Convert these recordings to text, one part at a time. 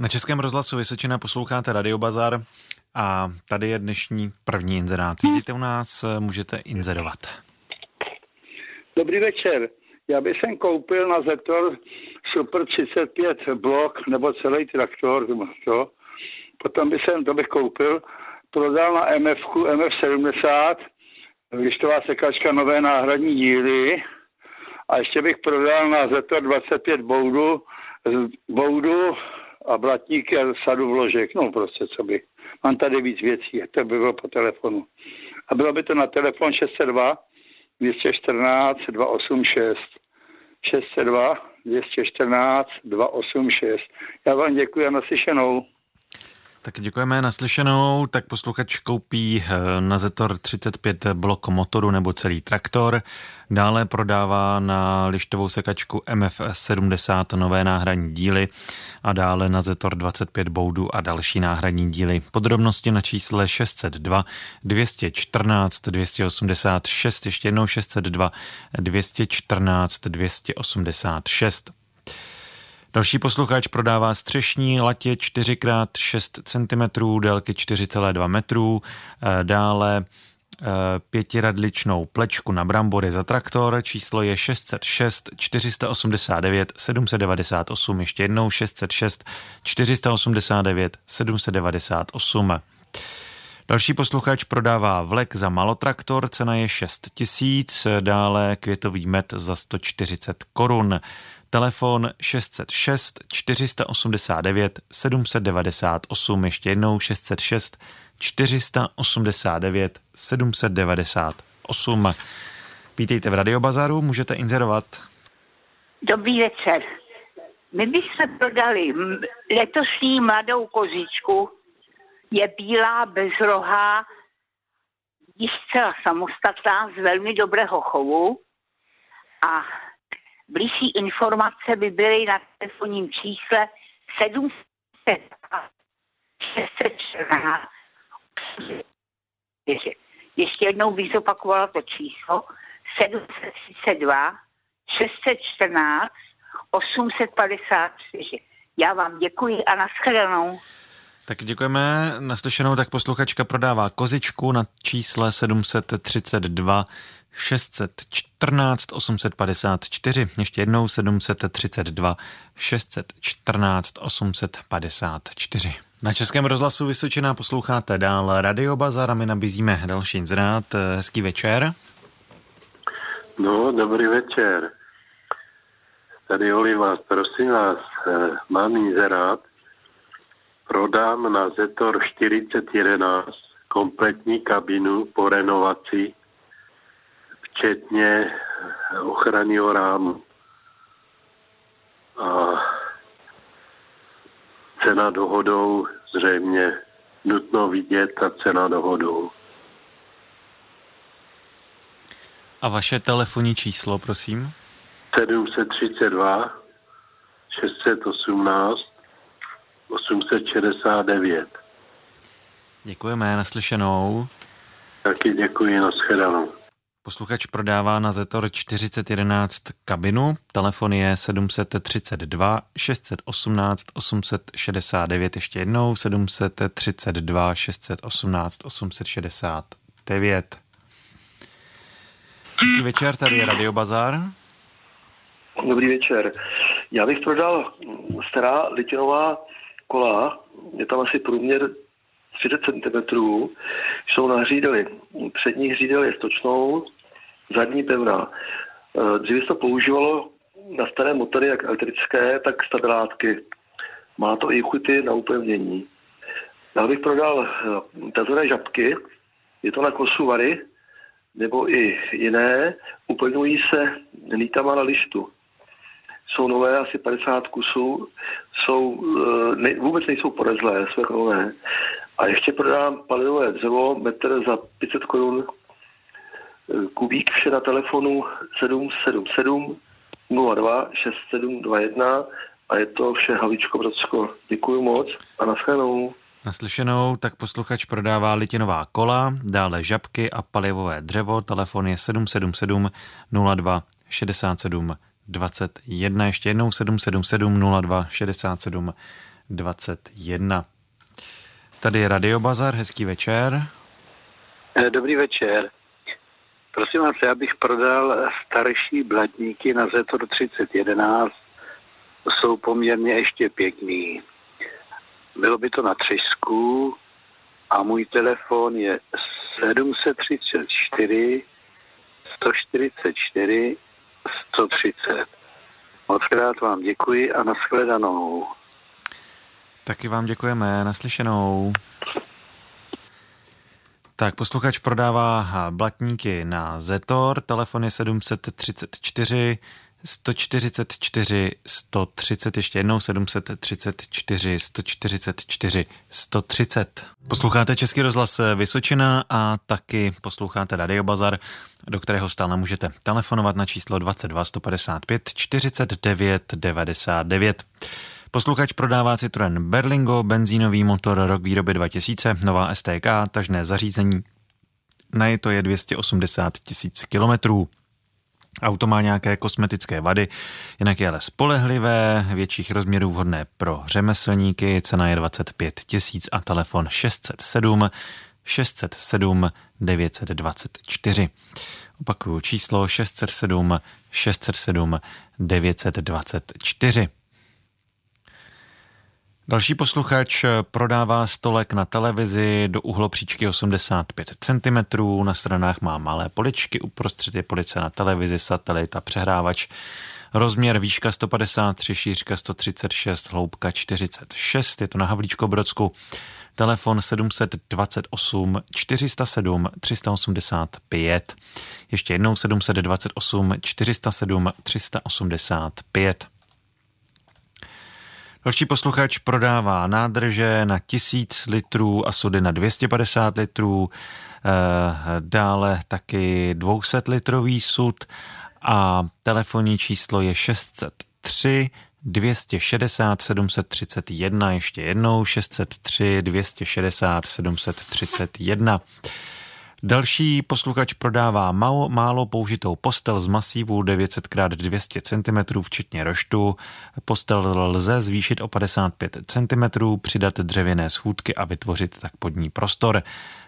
Na Českém rozhlasu Vysočina posloucháte Radio Bazar a tady je dnešní první inzerát. Vidíte u nás, můžete inzerovat. Dobrý večer. Já bych jsem koupil na Zetor Super 35 blok nebo celý traktor, to. Potom bych jsem, to bych koupil, prodal na MF, MF70, lištová sekačka nové náhradní díly a ještě bych prodal na Zetor 25 boudu, boudu a blatníky a sadu vložek, no prostě co by. Mám tady víc věcí, to by bylo po telefonu. A bylo by to na telefon 602 214 286. 602 214 286. Já vám děkuji a naslyšenou. Tak děkujeme naslyšenou. Tak posluchač koupí eh, na Zetor 35 blok motoru nebo celý traktor. Dále prodává na lištovou sekačku MF70 nové náhradní díly a dále na Zetor 25 boudu a další náhradní díly. Podrobnosti na čísle 602 214 286, ještě jednou 602 214 286. Další posluchač prodává střešní latě 4x6 cm, délky 4,2 metrů, eh, dále eh, pětiradličnou plečku na brambory za traktor, číslo je 606 489 798, ještě jednou 606 489 798. Další posluchač prodává vlek za malotraktor, cena je 6 tisíc, dále květový met za 140 korun telefon 606 489 798, ještě jednou 606 489 798. Vítejte v Radiobazaru, můžete inzerovat. Dobrý večer. My bychom prodali letošní mladou kozičku, je bílá, bezrohá, již zcela samostatná, z velmi dobrého chovu a Blížší informace by byly na telefonním čísle 700 614 ještě jednou bych zopakovala to číslo 732 614 854. Já vám děkuji a nashledanou. Tak děkujeme. Naslyšenou tak posluchačka prodává kozičku na čísle 732 614 854, ještě jednou 732 614 854. Na Českém rozhlasu Vysočina posloucháte dál Radio Bazar a my nabízíme další inzerát. Hezký večer. No, dobrý večer. Tady Oliva, prosím vás, eh, mám inzerát. Prodám na Zetor 4011 kompletní kabinu po renovaci včetně ochranného rámu. A cena dohodou zřejmě nutno vidět a cena dohodou. A vaše telefonní číslo, prosím? 732 618 869. Děkujeme, naslyšenou. Taky děkuji, nashledanou. Posluchač prodává na Zetor 4011 kabinu, telefon je 732 618 869, ještě jednou 732 618 869. Hezký večer, tady je Radio Bazar. Dobrý večer. Já bych prodal stará litinová kola, je tam asi průměr 30 cm, jsou na hřídeli. Přední hřídel je stočnou, zadní pevná. Eh, dříve se to používalo na staré motory, jak elektrické, tak stabilátky. Má to i chuty na upevnění. Já bych prodal eh, tazoré žabky, je to na kosu vary, nebo i jiné, upevňují se nítama na lištu. Jsou nové, asi 50 kusů, jsou, eh, ne, vůbec nejsou porezlé, jsou nové. A ještě prodám palivové dřevo, metr za 500 korun Kubík vše na telefonu 777 02 6721 a je to vše Havičko Brodsko. Děkuji moc a nashledanou. Naslyšenou tak posluchač prodává litinová kola, dále žabky a palivové dřevo. Telefon je 777 02 67 21. Ještě jednou 777 02 67 21. Tady je Radio Bazar, hezký večer. Eh, dobrý večer. Prosím vás, já bych prodal starší blatníky na Zetor 3011. Jsou poměrně ještě pěkný. Bylo by to na třesku a můj telefon je 734 144 130. Moc krát vám děkuji a nashledanou. Taky vám děkujeme, naslyšenou. Tak, posluchač prodává blatníky na Zetor, telefon je 734 144 130, ještě jednou 734 144 130. Posloucháte Český rozhlas Vysočina a taky posloucháte Radio Bazar, do kterého stále můžete telefonovat na číslo 22 155 49 99. Posluchač prodává Citroen Berlingo, benzínový motor rok výroby 2000, nová STK, tažné zařízení. Na je to je 280 tisíc kilometrů. Auto má nějaké kosmetické vady, jinak je ale spolehlivé, větších rozměrů vhodné pro řemeslníky, cena je 25 tisíc a telefon 607 607 924. Opakuju číslo 607 607 924. Další posluchač prodává stolek na televizi do uhlopříčky 85 cm, na stranách má malé poličky, uprostřed je police na televizi, satelit a přehrávač. Rozměr výška 153, šířka 136, hloubka 46, je to na Havlíčko Brodsku. Telefon 728 407 385. Ještě jednou 728 407 385. Další posluchač prodává nádrže na 1000 litrů a sudy na 250 litrů, eh, dále taky 200 litrový sud a telefonní číslo je 603 260 731, ještě jednou 603 260 731. Další posluchač prodává málo, málo použitou postel z masívu 900x200 cm, včetně roštu. Postel lze zvýšit o 55 cm, přidat dřevěné schůdky a vytvořit tak pod ní prostor.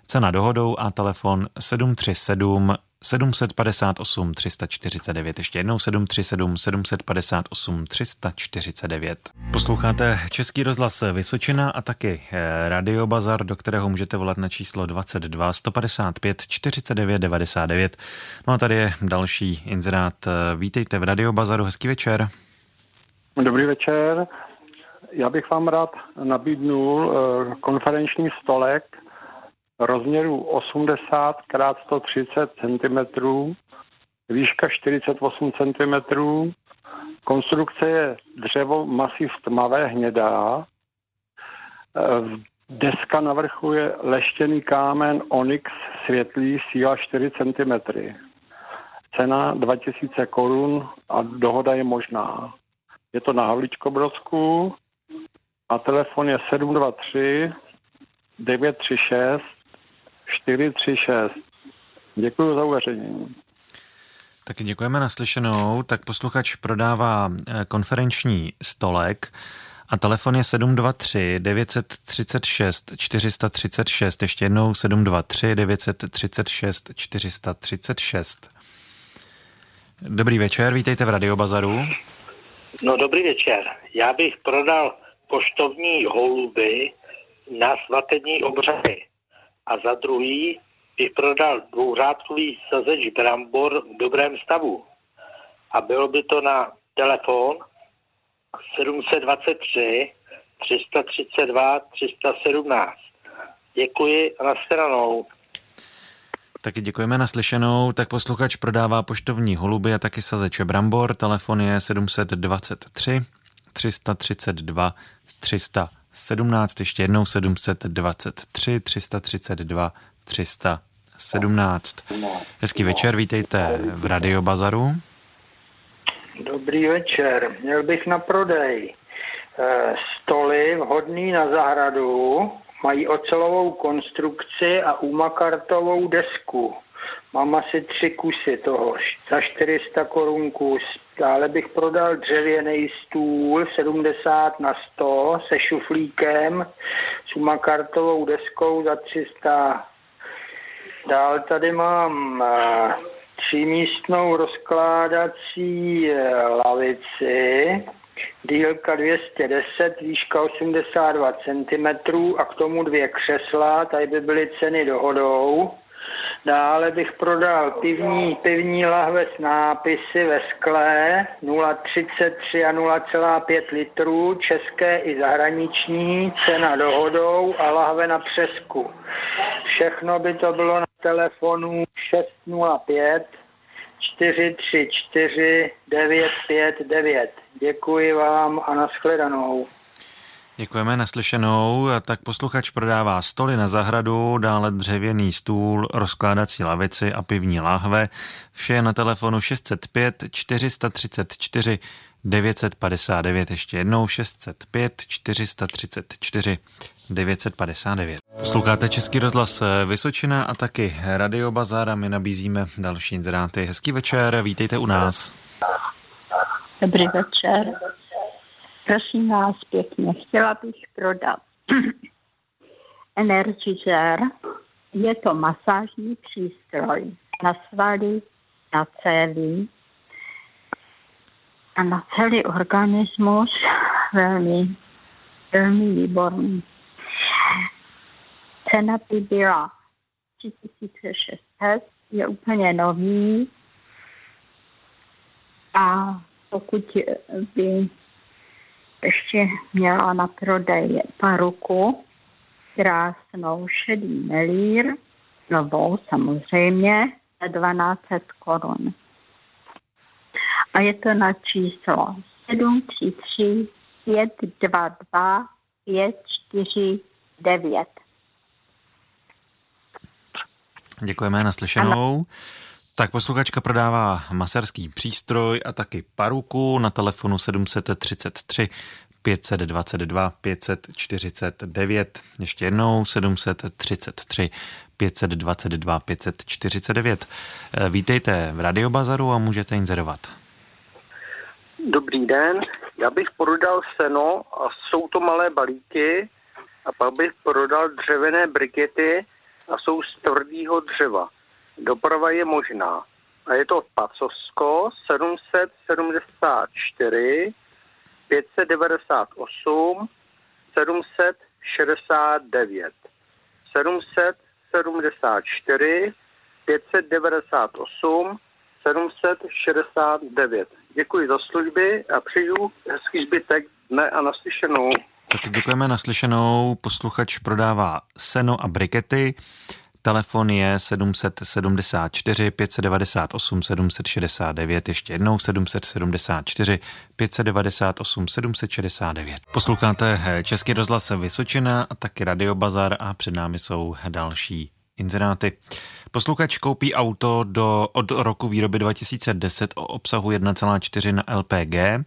Cena dohodou a telefon 737 758 349, ještě jednou 737 758 349. Posloucháte Český rozhlas Vysočina a taky eh, Radio Bazar, do kterého můžete volat na číslo 22 155 49 99. No a tady je další inzerát. Vítejte v Radio Bazaru, hezký večer. Dobrý večer. Já bych vám rád nabídnul eh, konferenční stolek rozměru 80 x 130 cm, výška 48 cm, konstrukce je dřevo masiv tmavé hnědá, deska na vrchu je leštěný kámen Onyx světlý, síla 4 cm. Cena 2000 korun a dohoda je možná. Je to na Havličkobrodsku a telefon je 723 936 436. Děkuji za uvaření. Taky děkujeme naslyšenou. Tak posluchač prodává eh, konferenční stolek a telefon je 723 936 436. Ještě jednou 723 936 436. Dobrý večer, vítejte v Radiobazaru. No dobrý večer. Já bych prodal poštovní holuby na svatební obřady a za druhý bych prodal dvouřádkový sazeč brambor v dobrém stavu. A bylo by to na telefon 723 332 317. Děkuji a nashledanou. Taky děkujeme naslyšenou. Tak posluchač prodává poštovní holuby a taky sazeče brambor. Telefon je 723 332 300. 17, ještě jednou 723, 332, 317. Hezký večer, vítejte v Radio Bazaru. Dobrý večer, měl bych na prodej eh, stoly vhodný na zahradu, mají ocelovou konstrukci a umakartovou desku. Mám asi tři kusy toho, za 400 korun kus. Dále bych prodal dřevěný stůl 70 na 100 se šuflíkem, s umakartovou deskou za 300. Dál tady mám eh, třímístnou rozkládací eh, lavici, dílka 210, výška 82 cm a k tomu dvě křesla, tady by byly ceny dohodou. Dále bych prodal pivní, pivní lahve s nápisy ve skle 0,33 a 0,5 litrů, české i zahraniční, cena dohodou a lahve na přesku. Všechno by to bylo na telefonu 605 434 959. Děkuji vám a nashledanou. Děkujeme naslyšenou. Tak posluchač prodává stoly na zahradu, dále dřevěný stůl, rozkládací lavici a pivní láhve. Vše je na telefonu 605 434 959. Ještě jednou 605 434 959. Posloucháte Český rozhlas Vysočina a taky Radio Bazar a my nabízíme další inzeráty. Hezký večer, vítejte u nás. Dobrý večer. Prosím vás pěkně, chtěla bych prodat Energizer. Je to masážní přístroj na svaly, na celý a na celý organismus velmi, velmi výborný. Cena by byla 3600, je úplně nový a pokud by ještě měla na prodej paruku, krásnou šedý melír, novou samozřejmě, za 1200 korun. A je to na číslo 733 522 549. Děkujeme naslyšenou. Ano. Tak posluchačka prodává maserský přístroj a taky paruku na telefonu 733 522 549. Ještě jednou 733 522 549. Vítejte v Radiobazaru a můžete inzerovat. Dobrý den, já bych prodal seno a jsou to malé balíky a pak bych prodal dřevěné brikety a jsou z tvrdého dřeva. Doprava je možná. A je to Pacosko 774 598 769 774 598 769. Děkuji za služby a přeju hezký zbytek dne a naslyšenou. Tak děkujeme naslyšenou. Posluchač prodává seno a brikety. Telefon je 774 598 769, ještě jednou 774 598 769. Posloucháte Český rozhlas Vysočina a taky Radio Bazar a před námi jsou další inzeráty. Posluchač koupí auto do, od roku výroby 2010 o obsahu 1,4 na LPG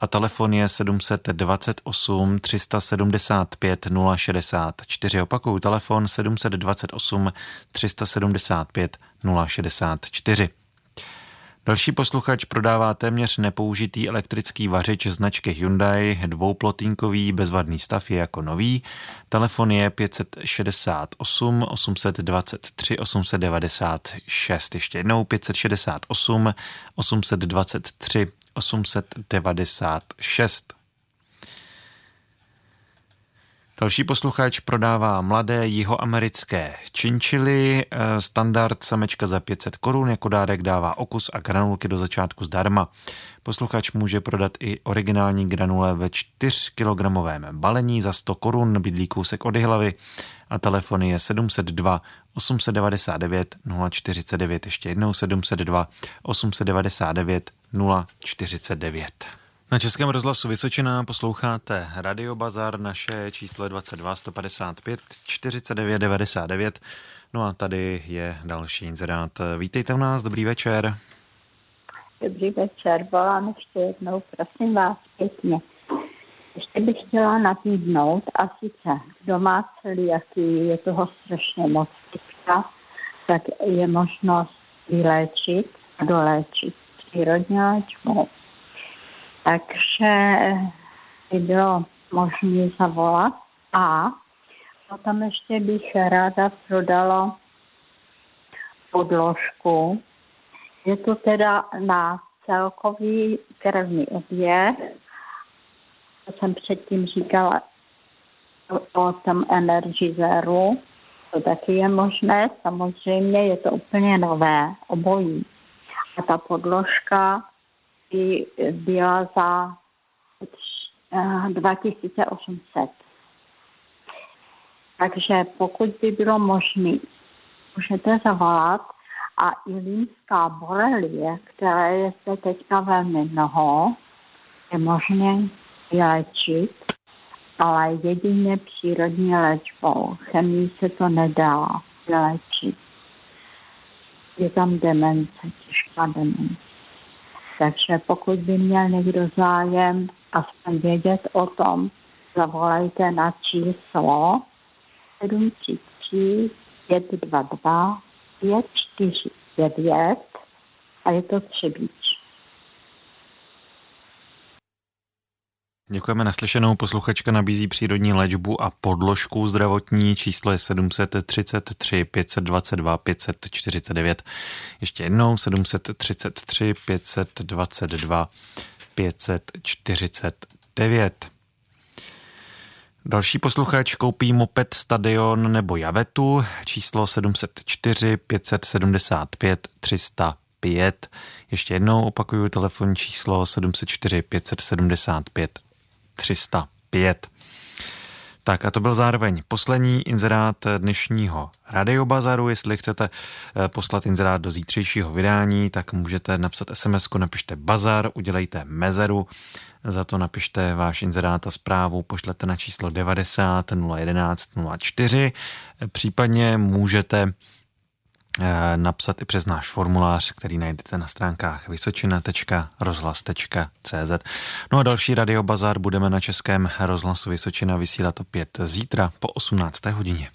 a telefon je 728 375 064. Opakuju, telefon 728 375 064. Další posluchač prodává téměř nepoužitý elektrický vařič značky Hyundai, dvouplotínkový bezvadný stav je jako nový. Telefon je 568 823 896. Ještě jednou 568 823 896. Další posluchač prodává mladé jihoamerické činčily, eh, standard samečka za 500 korun, jako dárek dává okus a granulky do začátku zdarma. Posluchač může prodat i originální granule ve 4 kg balení za 100 korun, bydlí kousek od hlavy a telefon je 702 899 049, ještě jednou 702 899 049. Na Českém rozhlasu Vysočina posloucháte Radio Bazar, naše číslo je 22 155 49 99. No a tady je další inzerát. Vítejte u nás, dobrý večer. Dobrý večer, volám ještě jednou, prosím vás pěkně. Ještě bych chtěla nabídnout a sice domácí jaký je toho strašně moc teďka tak je možnost vyléčit a doléčit přírodně léčbou. Takže by bylo možné zavolat a potom ještě bych ráda prodala podložku. Je to teda na celkový krevní oběh. To jsem předtím říkala o, o tom energizeru. To taky je možné, samozřejmě je to úplně nové, obojí. A ta podložka by byla za 2800. Eh, Takže pokud by bylo možné, můžete zavolat a i límská borelie, které je zde teďka velmi mnoho, je možné léčit, ale jedině přírodní léčbou. Chemii se to nedá léčit. Je tam demence, těžká demence. Takže pokud by měl někdo zájem aspoň vědět o tom, zavolejte na číslo 733 522 549 a je to Třebíč. Děkujeme naslyšenou. Posluchačka nabízí přírodní léčbu a podložku zdravotní. Číslo je 733 522 549. Ještě jednou 733 522 549. Další posluchač koupí moped Stadion nebo Javetu, číslo 704 575 305. Ještě jednou opakuju telefonní číslo 704 575 305. Tak a to byl zároveň poslední inzerát dnešního radiobazaru. Jestli chcete eh, poslat inzerát do zítřejšího vydání, tak můžete napsat SMS, napište bazar, udělejte mezeru, za to napište váš inzerát a zprávu, pošlete na číslo 90 011 04, případně můžete napsat i přes náš formulář, který najdete na stránkách vysočina.rozhlas.cz. No a další radiobazar budeme na Českém rozhlasu Vysočina vysílat opět zítra po 18. hodině.